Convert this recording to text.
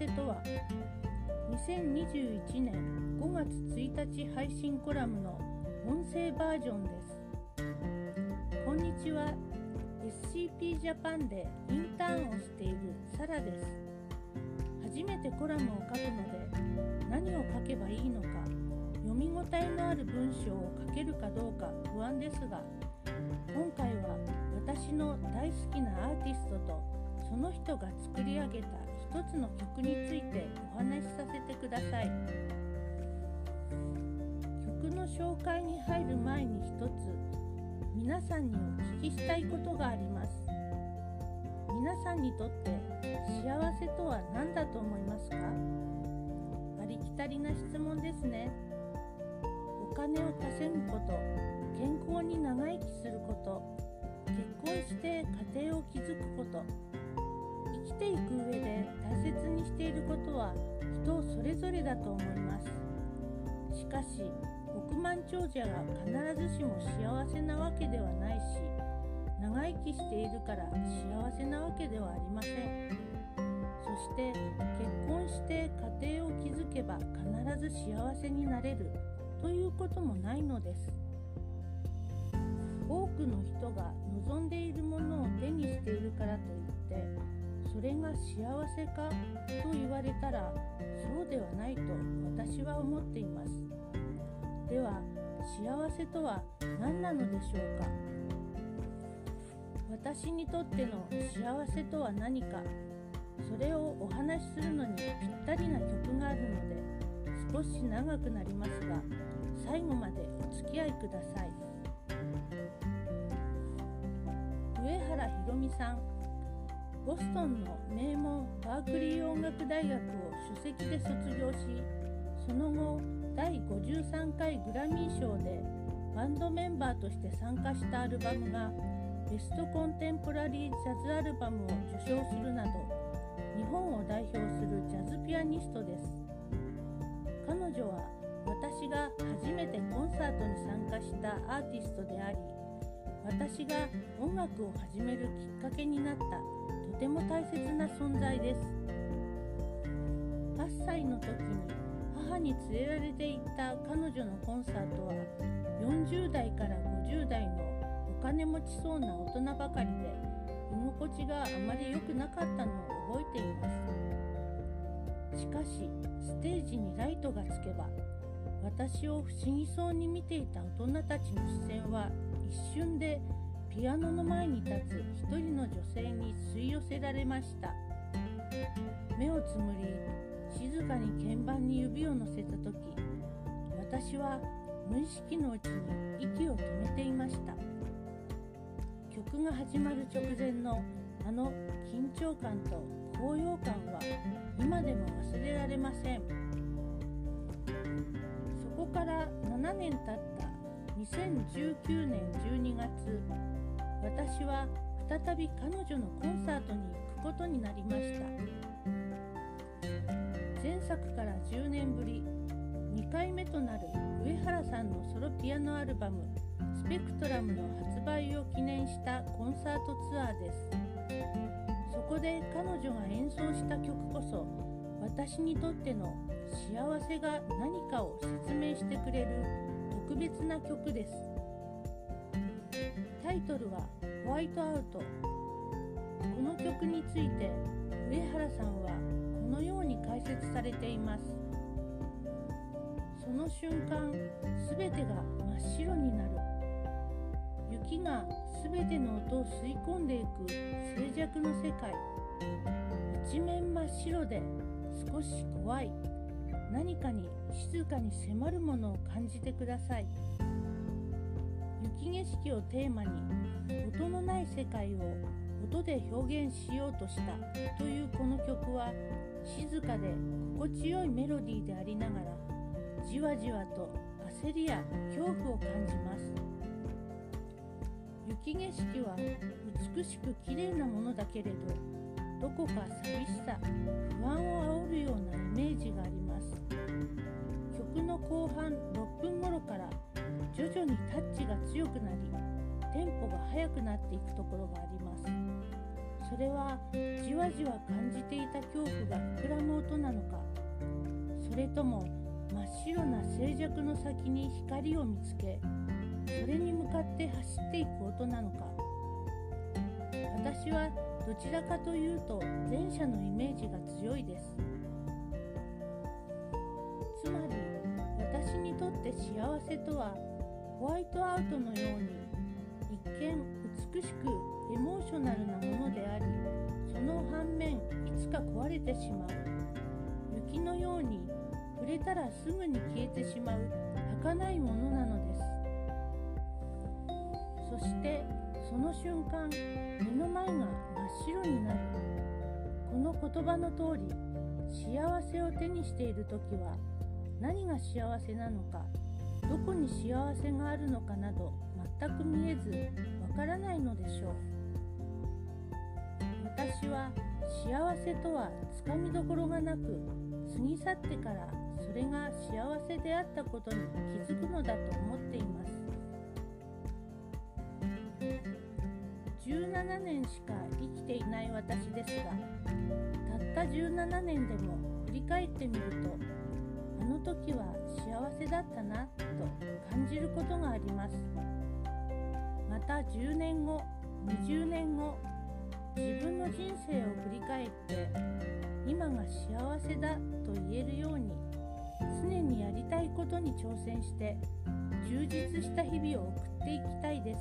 せとは2021年5月1日配信コラムの音声バージョンです。こんにちは。SCP ジャパンでインターンをしているサラです。初めてコラムを書くので何を書けばいいのか読み応えのある文章を書けるかどうか不安ですが今回は私の大好きなアーティストとその人が作り上げた一つの曲についてお話しさせてください。曲の紹介に入る前に一つ皆さんにお聞きしたいことがあります。皆さんにとって幸せとは何だと思いますか？ありきたりな質問ですね。お金を稼ぐこと健康に長生きすること結婚して家庭を築くこと生きていく上でしていることは人それぞれだと思います。しかし億万長者が必ずしも幸せなわけではないし長生きしているから幸せなわけではありません。そして結婚して家庭を築けば必ず幸せになれるということもないのです。多くの人が望んでいるものを手にしているからといってそれが幸せかと言われたらそうではないと私は思っています。では幸せとは何なのでしょうか？私にとっての幸せとは何か？それをお話しするのにぴったりな曲があるので少し長くなりますが最後までお付き合いください。上原ひろみさん。ボストンの名門バークリー音楽大学を首席で卒業しその後第53回グラミー賞でバンドメンバーとして参加したアルバムがベストコンテンポラリージャズアルバムを受賞するなど日本を代表するジャズピアニストです。彼女は私が初めてコンサートに参加したアーティストであり私が音楽を始めるきっかけになったとても大切な存在です。8歳の時に母に連れられて行った彼女のコンサートは40代から50代のお金持ちそうな大人ばかりで居心地があまり良くなかったのを覚えています。しかしステージにライトがつけば私を不思議そうに見ていた大人たちの視線は一瞬でピアノの前に立つ一人の女性に吸い寄せられました。目をつむり静かに鍵盤に指を乗せた時私は無意識のうちに息を止めていました。曲が始まる直前のあの緊張感と高揚感は今でも忘れられません。そこから7年経った2019年12月私は再び彼女のコンサートに行くことになりました。前作から10年ぶり2回目となる上原さんのソロピアノアルバム「スペクトラム」の発売を記念したコンサートツアーです。そこで彼女が演奏した曲こそ私にとっての幸せが何かを説明してくれる特別な曲です。タイトルは「ホワイトアウト」この曲について上原さんはこのように解説されています。その瞬間全てが真っ白になる。雪が全ての音を吸い込んでいく静寂の世界。一面真っ白で少し怖い。何かに静かに迫るものを感じてください。雪景色をテーマに音のない世界を音で表現しようとしたというこの曲は静かで心地よいメロディーでありながらじわじわと焦りや恐怖を感じます。雪景色は美しく綺麗なものだけれどどこか寂しさ不安を煽るようなイメージがあります。曲の後半6分頃から徐々にタッチが強くなりテンポが速くなっていくところがあります。それはじわじわ感じていた恐怖が膨らむ音なのかそれとも真っ白な静寂の先に光を見つけそれに向かって走っていく音なのか。私はどちらかというと前者のイメージが強いです。とって幸せとはホワイトアウトのように一見美しくエモーショナルなものでありその反面いつか壊れてしまう雪のように触れたらすぐに消えてしまう儚いものなのです。そしてその瞬間目の前が真っ白になる。この言葉の通り幸せを手にしている時は何が幸せなのかどこに幸せがあるのかなど全く見えずわからないのでしょう。私は幸せとはつかみどころがなく過ぎ去ってからそれが幸せであったことに気づくのだと思っています。17年しか生きていない私ですがたった17年でも振り返ってみるとあの時は幸せだったなと感じることがありますまた10年後20年後自分の人生を振り返って今が幸せだと言えるように常にやりたいことに挑戦して充実した日々を送っていきたいです。